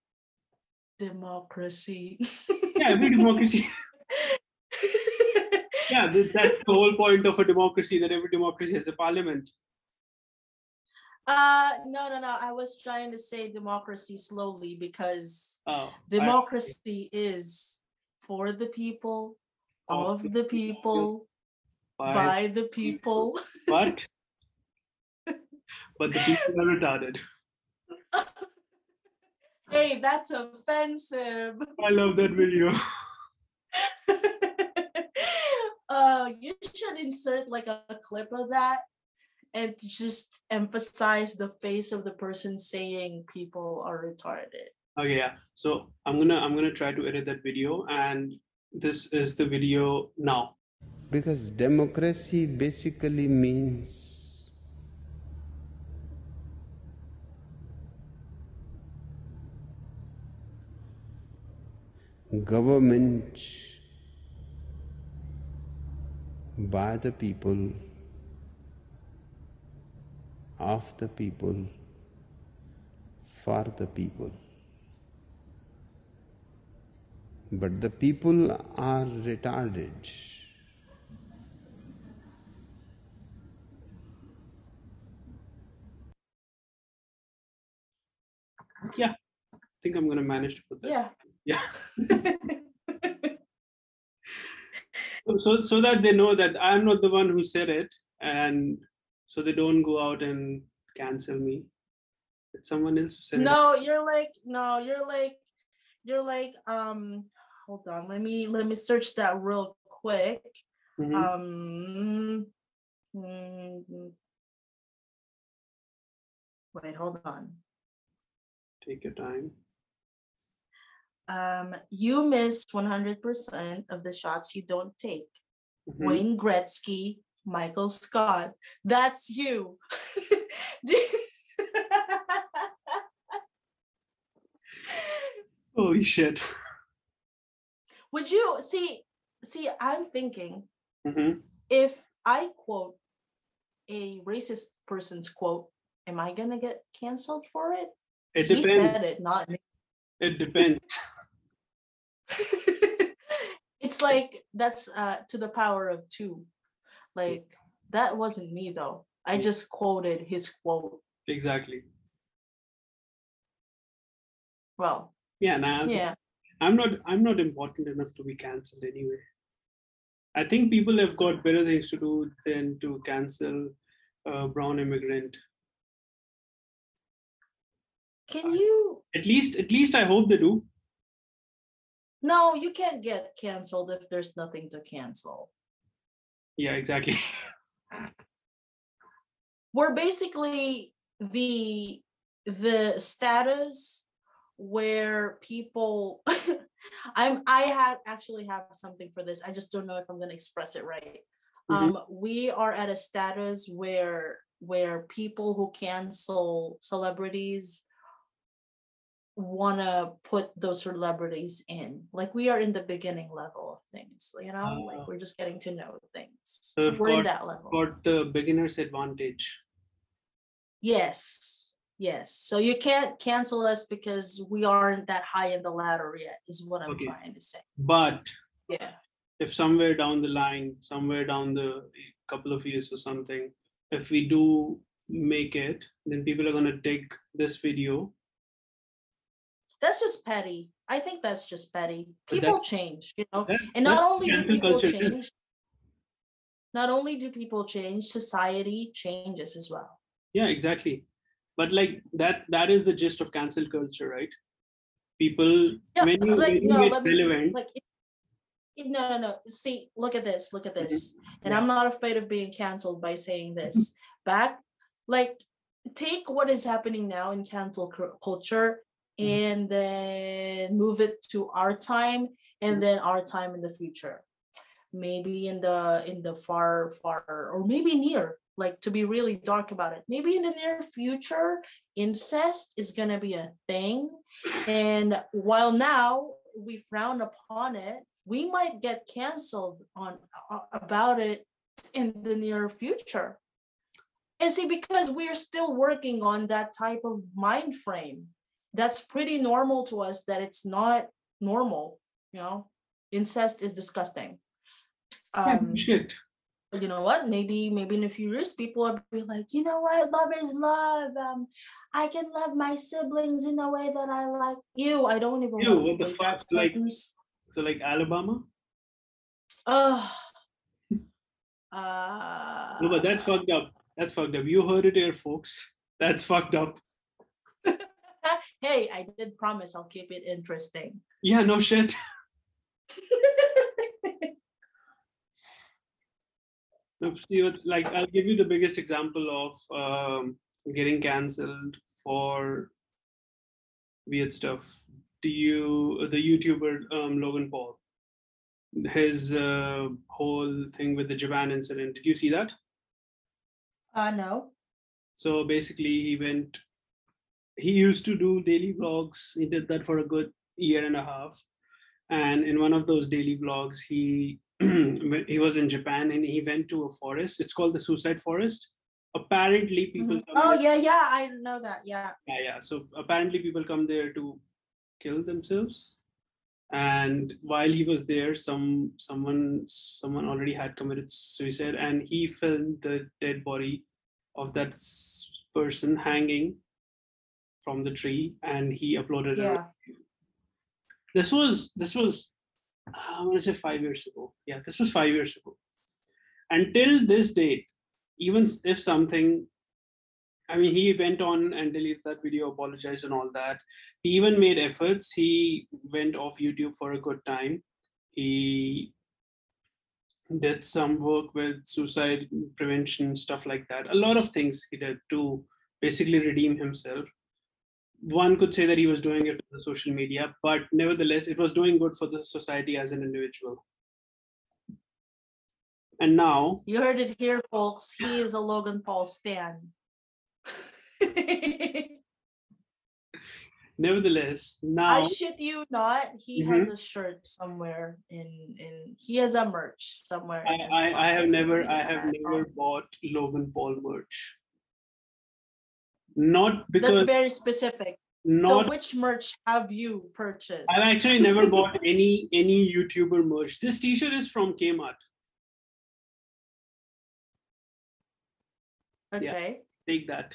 democracy. Yeah, every democracy. yeah, that's the whole point of a democracy. That every democracy has a parliament. Uh no no no I was trying to say democracy slowly because Oh, I- democracy is for the people, Of of the people, by- by the people. but but the people are retarded. Hey, that's offensive. I love that video. uh you should insert like a, a clip of that and just emphasize the face of the person saying people are retarded. Okay, yeah. So I'm gonna I'm gonna try to edit that video, and this is the video now. Because democracy basically means government by the people, of the people, for the people. But the people are retarded. Yeah, I think I'm gonna manage to put that. Yeah. Yeah. So so that they know that I'm not the one who said it, and so they don't go out and cancel me. It's someone else who said it. no, you're like, no, you're like, you're like, um, hold on, let me let me search that real quick. Mhm. Um mm, wait, hold on. Take your time. Um, you miss 100% of the shots you don't take. Mhm. Wayne Gretzky, Michael Scott. That's you. Holy shit. Would you see? See, I'm thinking Mhm. if I quote a racist person's quote, am I gonna get canceled for it? It he said it, not me. It depends. it's like that's uh to the power of two. Like that wasn't me though. I just quoted his quote. Exactly. Well, Yeah, nah, yeah. I'm not I'm not important enough to be cancelled anyway. I think people have got better things to do than to cancel a brown immigrant. Can you At least at least I hope they do. No, you can't get canceled if there's nothing to cancel. Yeah, exactly. We're basically the the status where people I'm I have actually have something for this. I just don't know if I'm gonna express it right. Mhm. Um we are at a status where where people who cancel celebrities want to put those celebrities in like we are in the beginning level of things you know Ah. like we're just getting to know things So we're in that level Got the beginner's advantage. Yes, yes. So you can't cancel us because we aren't that high in the ladder yet, is what I'm Okay. trying to say. But Yeah. if somewhere down the line, somewhere down the couple of years or something, if we do make it, then people are gonna take this video. That's just petty. I think that's just petty. People change, you know. That's- And not only do people change, not only do people change, society changes as well. Yeah, exactly. But like that that is the gist of cancel culture, right? People Yeah, when you, like when you no, get let me see, relevant, like no, no, no. See, look at this, look at Mhm. this. And I'm not afraid of being canceled by saying this. Back, like, take what is happening now in cancel culture. And then move it to our time and Mhm. then our time in the future. Maybe in the in the far far or maybe near like to be really dark about it. Maybe in the near future incest is going to be a thing. And while now we frown upon it we might get canceled on uh, about it in the near future. And see because we're still working on that type of mind frame that's pretty normal to us that it's not normal you know incest is disgusting yeah, um shit. you know what maybe maybe in a few years people will be like you know what love is love um i can love my siblings in a way that i like you i don't even Ew, what the fuck, like- sentence So like Alabama? uh, uh No, but that's fucked up. That's fucked up. You heard it here, folks. That's fucked up. hey i did promise i'll keep it interesting Yeah, no shit. See, it's like I'll give you the biggest example of um, getting cancelled for weird stuff. Do you the YouTuber um, Logan Paul? His uh, whole thing with the Japan incident. Did you see that? uh no So basically, he went. He used to do daily vlogs. He did that for a good year and a half, and in one of those daily vlogs, he he was in Japan and he went to a forest. It's called the Suicide Forest. Apparently, people. Mhm. come oh yeah yeah i know that yeah yeah, yeah. So apparently, people come there to kill themselves. And while he was there, some someone someone already had committed suicide, and he filmed the dead body of that person hanging from the tree and he uploaded it. Yeah. This was this was I want to say five years ago. Yeah, this was five years ago. Until this date, even if something, I mean, he went on and deleted that video, apologized and all that. He even made efforts. He went off YouTube for a good time. He did some work with suicide prevention, stuff like that. A lot of things he did to basically redeem himself. One could say that he was doing it for the social media, but nevertheless, it was doing good for the society as an individual. And now, You heard it here, folks. He is a Logan Paul stan. nevertheless, now I shit you not. He Mm-hmm. has a shirt somewhere in in. He has a merch somewhere. in I, I, I have never I have never bought Logan Paul merch. Not That's very specific. not so, which merch have you purchased? I've actually never bought any any YouTuber merch. This T-shirt is from Kmart. okay. Take that.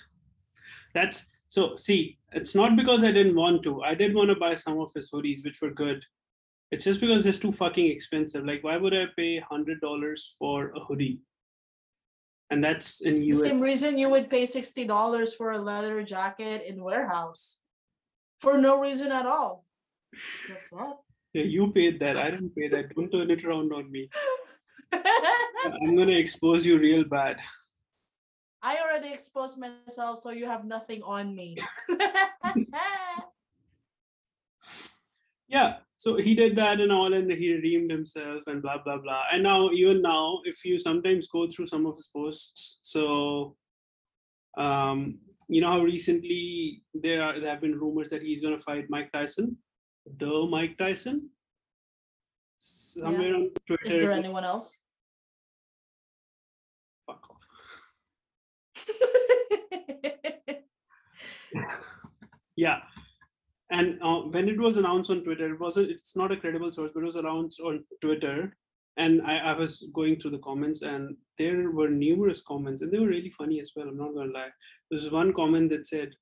That's so. See, it's not because I didn't want to. I did want to buy some of his hoodies, which were good. It's just because it's too fucking expensive. Like, why would I pay hundred dollars for a hoodie? And that's in The US. Same reason you would pay sixty dollars for a leather jacket in warehouse, for no reason at all. Yeah, you paid that. I didn't pay that. Don't turn it around on me. I'm gonna expose you real bad. I already exposed myself, so you have nothing on me. yeah so he did that and all and he redeemed himself and blah blah blah. And now even now if you sometimes go through some of his posts so um you know how recently there are there have been rumors that he's going to fight mike tyson? The mike tyson? Somewhere on twitter. Is there anyone else? fuck off. Yeah and uh, when it was announced on twitter it wasn't it's not a credible source but it was announced on twitter and I, I was going through the comments and there were numerous comments and they were really funny as well i'm not gonna lie there's one comment that said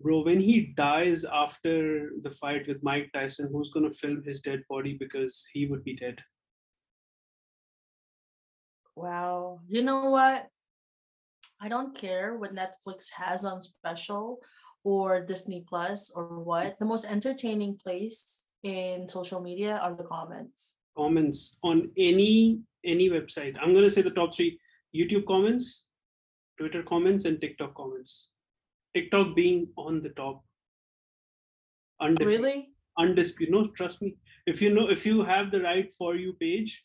bro when he dies after the fight with mike tyson who's gonna film his dead body because he would be dead Wow. You know what? I don't care what Netflix has on special or Disney Plus or what. The most entertaining place in social media are the comments. comments on any any website i'm gonna say the top three youtube comments twitter comments and tiktok comments tiktok being on the top undisputed Really? undisputed no trust me if you know if you have the right for you page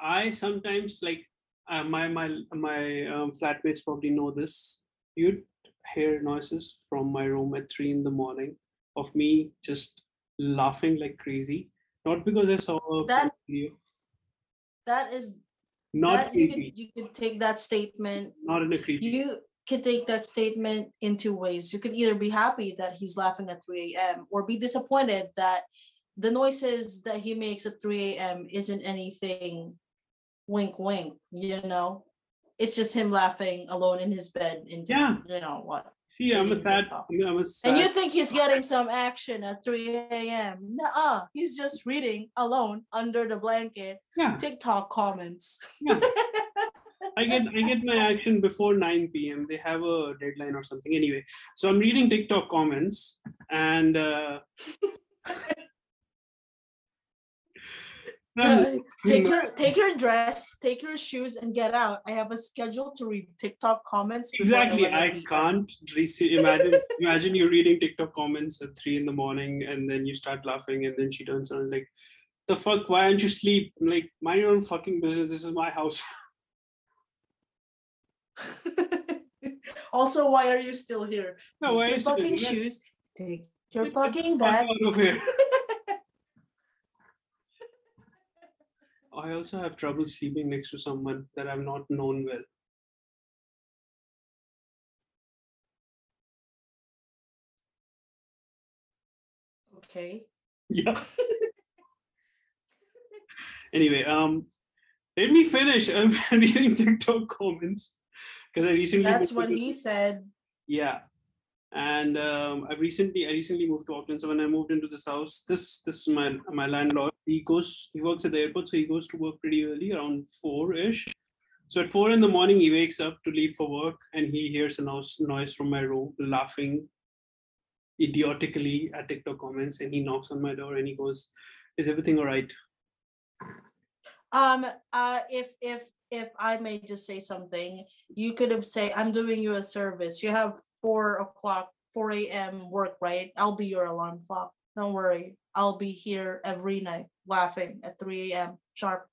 i sometimes like uh, my my my um, flatmates probably know this you'd hear noises from my room at three in the morning of me just laughing like crazy not because i saw a That- video That is not that you creepy could you could take that statement not in a creepy you could take that statement in two ways. You could either be happy that he's laughing at 3 a.m. or be disappointed that the noises that he makes at 3 a.m. isn't anything wink wink, you know? It's just him laughing alone in his bed into Yeah. you know what. see i'm a sad i'm a sad And you think he's getting some action at 3 a.m. Nuh-uh. He's just reading alone under the blanket. yeah TikTok comments. Yeah. I get I get my action before 9 p.m. They have a deadline or something. Anyway, so I'm reading TikTok comments and uh, Take your take your dress, take your shoes, and get out. I have a schedule to read TikTok comments. exactly. 11 I can't receive. Imagine imagine you're reading TikTok comments at three in the morning and then you start laughing and then she turns around like, the fuck? Why aren't you sleep? I'm like, mind your own fucking business. This is my house. also, why are you still here? No, Take why your fucking shoes. Take your fucking bag. out of here. I also have trouble sleeping next to someone that I've not known well. Okay. Yeah. anyway, um, let me finish. I'm reading TikTok comments because I recently. That's what he said. Yeah. And um, I recently, I recently moved to Auckland. So when I moved into this house, this this is my my landlord. He goes, he works at the airport, so he goes to work pretty early, around four ish. So at four in the morning, he wakes up to leave for work, and he hears a noise from my room, laughing idiotically at TikTok comments, and he knocks on my door and he goes, "Is everything all right?" Um, uh, if if if I may just say something, you could have say, "I'm doing you a service. You have four o'clock, four a.m. work, right? I'll be your alarm clock. Don't worry. I'll be here every night, laughing at three a.m. sharp.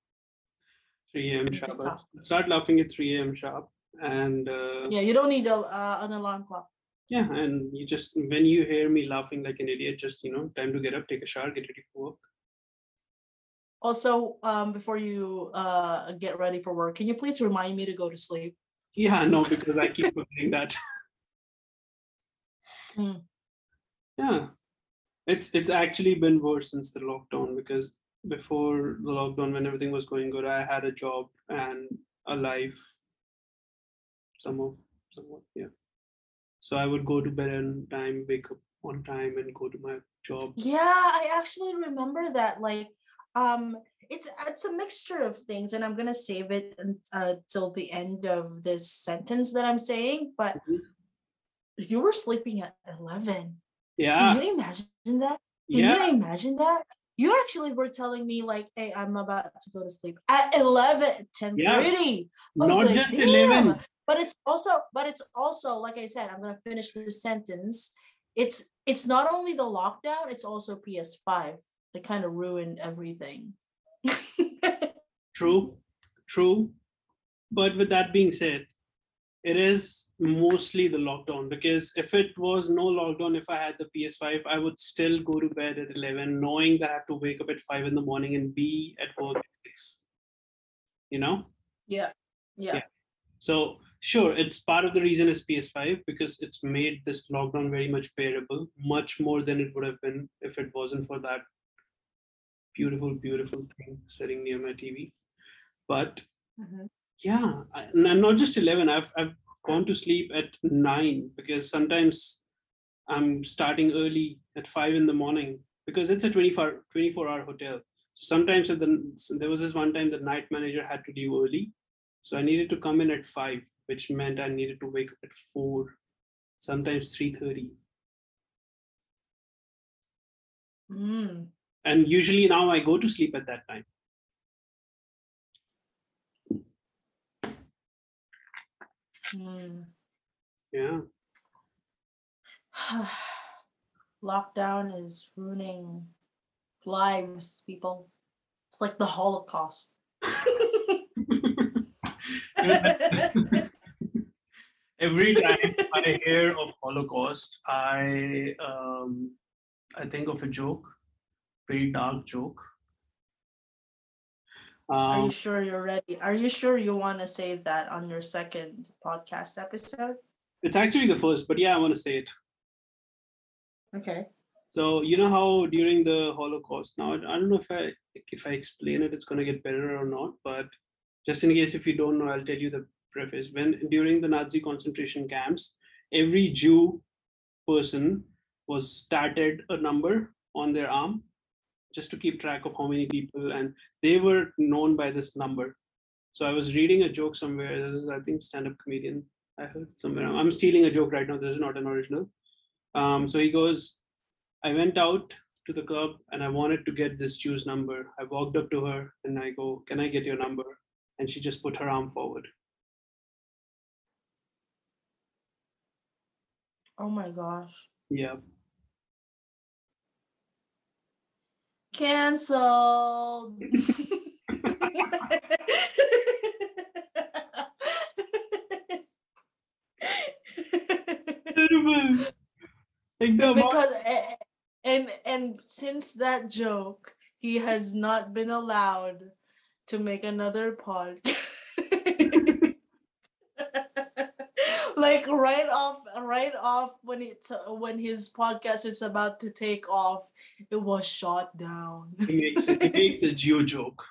3 a.m. sharp. Start laughing at 3 a.m. sharp, and uh, Yeah, you don't need a uh, an alarm clock. yeah, and you just when you hear me laughing like an idiot, just you know, time to get up, take a shower, get ready for work. Also, um, before you uh get ready for work, can you please remind me to go to sleep? Yeah, no, because I keep forgetting that. Hmm. Yeah, it's it's actually been worse since the lockdown because before the lockdown, when everything was going good, I had a job and a life. Some of somewhat, yeah. So I would go to bed on time, wake up on time, and go to my job. Yeah, I actually remember that. Like, um, it's it's a mixture of things, and I'm gonna save it until uh, the end of this sentence that I'm saying. But Mhm. you were sleeping at eleven. Yeah, Can you imagine that? Can yeah. you imagine that? You actually were telling me like, "Hey, I'm about to go to sleep at 11, 10 Yeah. 30. Not like, just 11. But it's also, but it's also, like I said, I'm gonna finish this sentence. It's it's not only the lockdown, it's also PS5. They kind of ruined everything. True, true. But with that being said, it is mostly the lockdown because if it was no lockdown, if I had the PS5, I would still go to bed at 11, knowing that I have to wake up at 5 in the morning and be at work at 6. You know? yeah. Yeah. Yeah. So, sure, it's part of the reason is PS5 because it's made this lockdown very much bearable, much more than it would have been if it wasn't for that beautiful, beautiful thing sitting near my TV. But Mhm. Yeah and not just 11 i've i've gone to sleep at 9 because sometimes i'm starting early at 5 in the morning because it's a 24 24 hour hotel. So sometimes at the there was this one time the night manager had to leave early so i needed to come in at 5 which meant i needed to wake up at 4 sometimes 3:30 Mm. and usually now i go to sleep at that time Mm. yeah Lockdown is ruining lives, people. It's like the Holocaust. every time I hear of Holocaust, I um, I think of a joke, very dark joke. Are Um, you sure you're ready? Are you sure you want to save that on your second podcast episode? it's actually the first, but yeah, I want to say it. Okay. So you know how during the Holocaust, now I don't know if I if I explain it, it's gonna get better or not. But just in case if you don't know, I'll tell you the preface. When during the Nazi concentration camps, every Jew person was started a number on their arm just to keep track of how many people, and they were known by this number. So I was reading a joke somewhere. This is I think stand-up comedian. I heard somewhere. I'm stealing a joke right now. This is not an original. Um, so he goes, I went out to the club and I wanted to get this Jew's number. I walked up to her and I go, Can I get your number? And she just put her arm forward. Oh my gosh. Yeah. Cancelled. Terrible. Like the amount- because eh, eh, and and since that joke, he has not been allowed to make another pod. like right off, right off when it's uh, when his podcast is about to take off, it was shot down. he makes, he makes the Jew joke.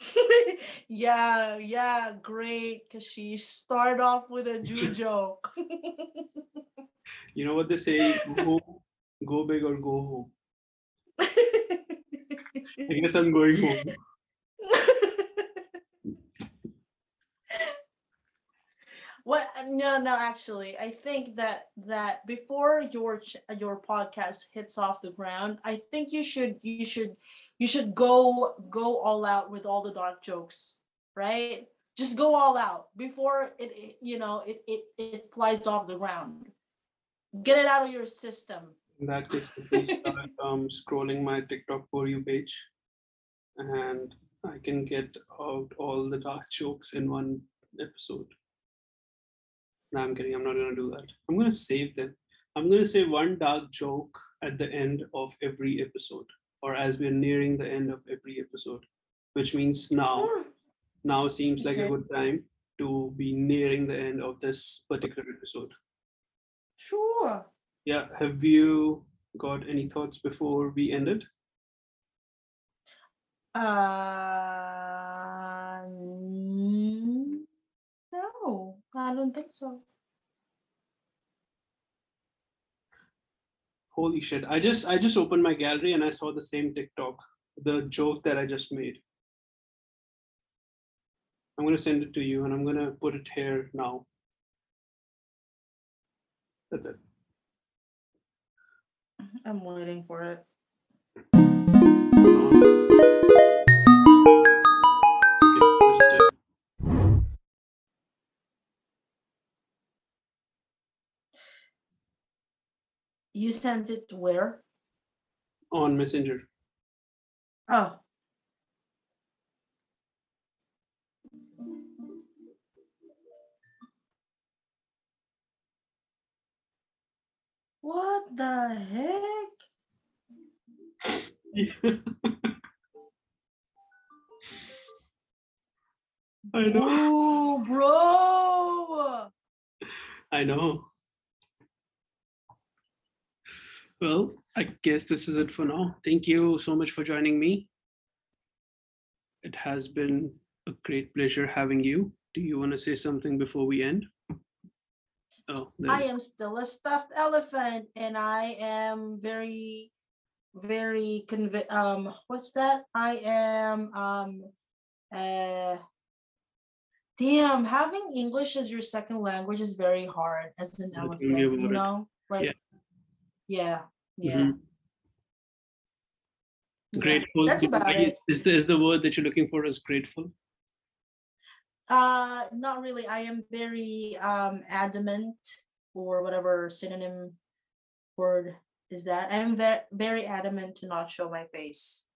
yeah, yeah, great. Cause she start off with a Jew joke. You know what they say? Go, go big or go home. I guess I'm going home. What no no actually i think that that before your your podcast hits off the ground i think you should you should you should go go all out with all the dark jokes right? Just go all out before it, it you know it, it it flies off the ground. Get it out of your system. In that case, start um, scrolling my TikTok for you page, and I can get out all the dark jokes in one episode. No, I'm kidding. I'm not gonna do that. I'm gonna save them. I'm gonna say one dark joke at the end of every episode, or as we're nearing the end of every episode, which means now Sure. now seems like a good time to be nearing the end of this particular episode. sure Yeah, have you got any thoughts before we end it? uh mm, no i don't think so Holy shit. I just I just opened my gallery and I saw the same TikTok, the joke that I just made. I'm gonna send it to you and I'm gonna put it here now. That's it. i'm waiting for it um, you sent it where On Messenger. oh what the heck I know. Ooh, bro I know. Well, I guess this is it for now. Thank you so much for joining me. It has been a great pleasure having you. Do you want to say something before we end? Oh, there I am still a stuffed elephant, and I am very, very convi- um. What's that? I am um, uh. Damn, having English as your second language is very hard as an elephant. You know, like, Yeah. yeah, yeah. Mhm. grateful. That's about it. Is the, is the word that you're looking for is grateful? Uh, not really. I am very um adamant, or whatever synonym word is that. I am very very adamant to not show my face.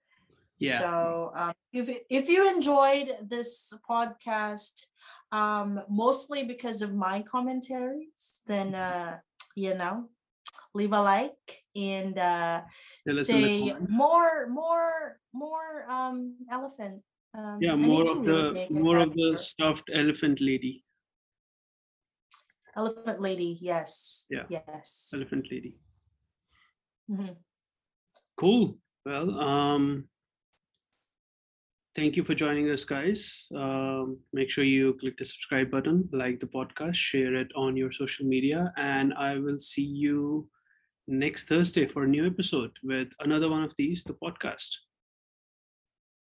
Yeah. So um, if if you enjoyed this podcast, um, mostly because of my commentaries, then uh, you know, leave a like and uh, Tell us in the say more more more um elephant. Um, Yeah, more of really the more of the stuffed elephant lady. Elephant lady, yes. Yeah, Yes. Elephant lady. Mhm. Cool. Well, um, thank you for joining us, guys. Um, make sure you click the subscribe button, like the podcast, share it on your social media, and I will see you next Thursday for a new episode with another one of these, the podcast.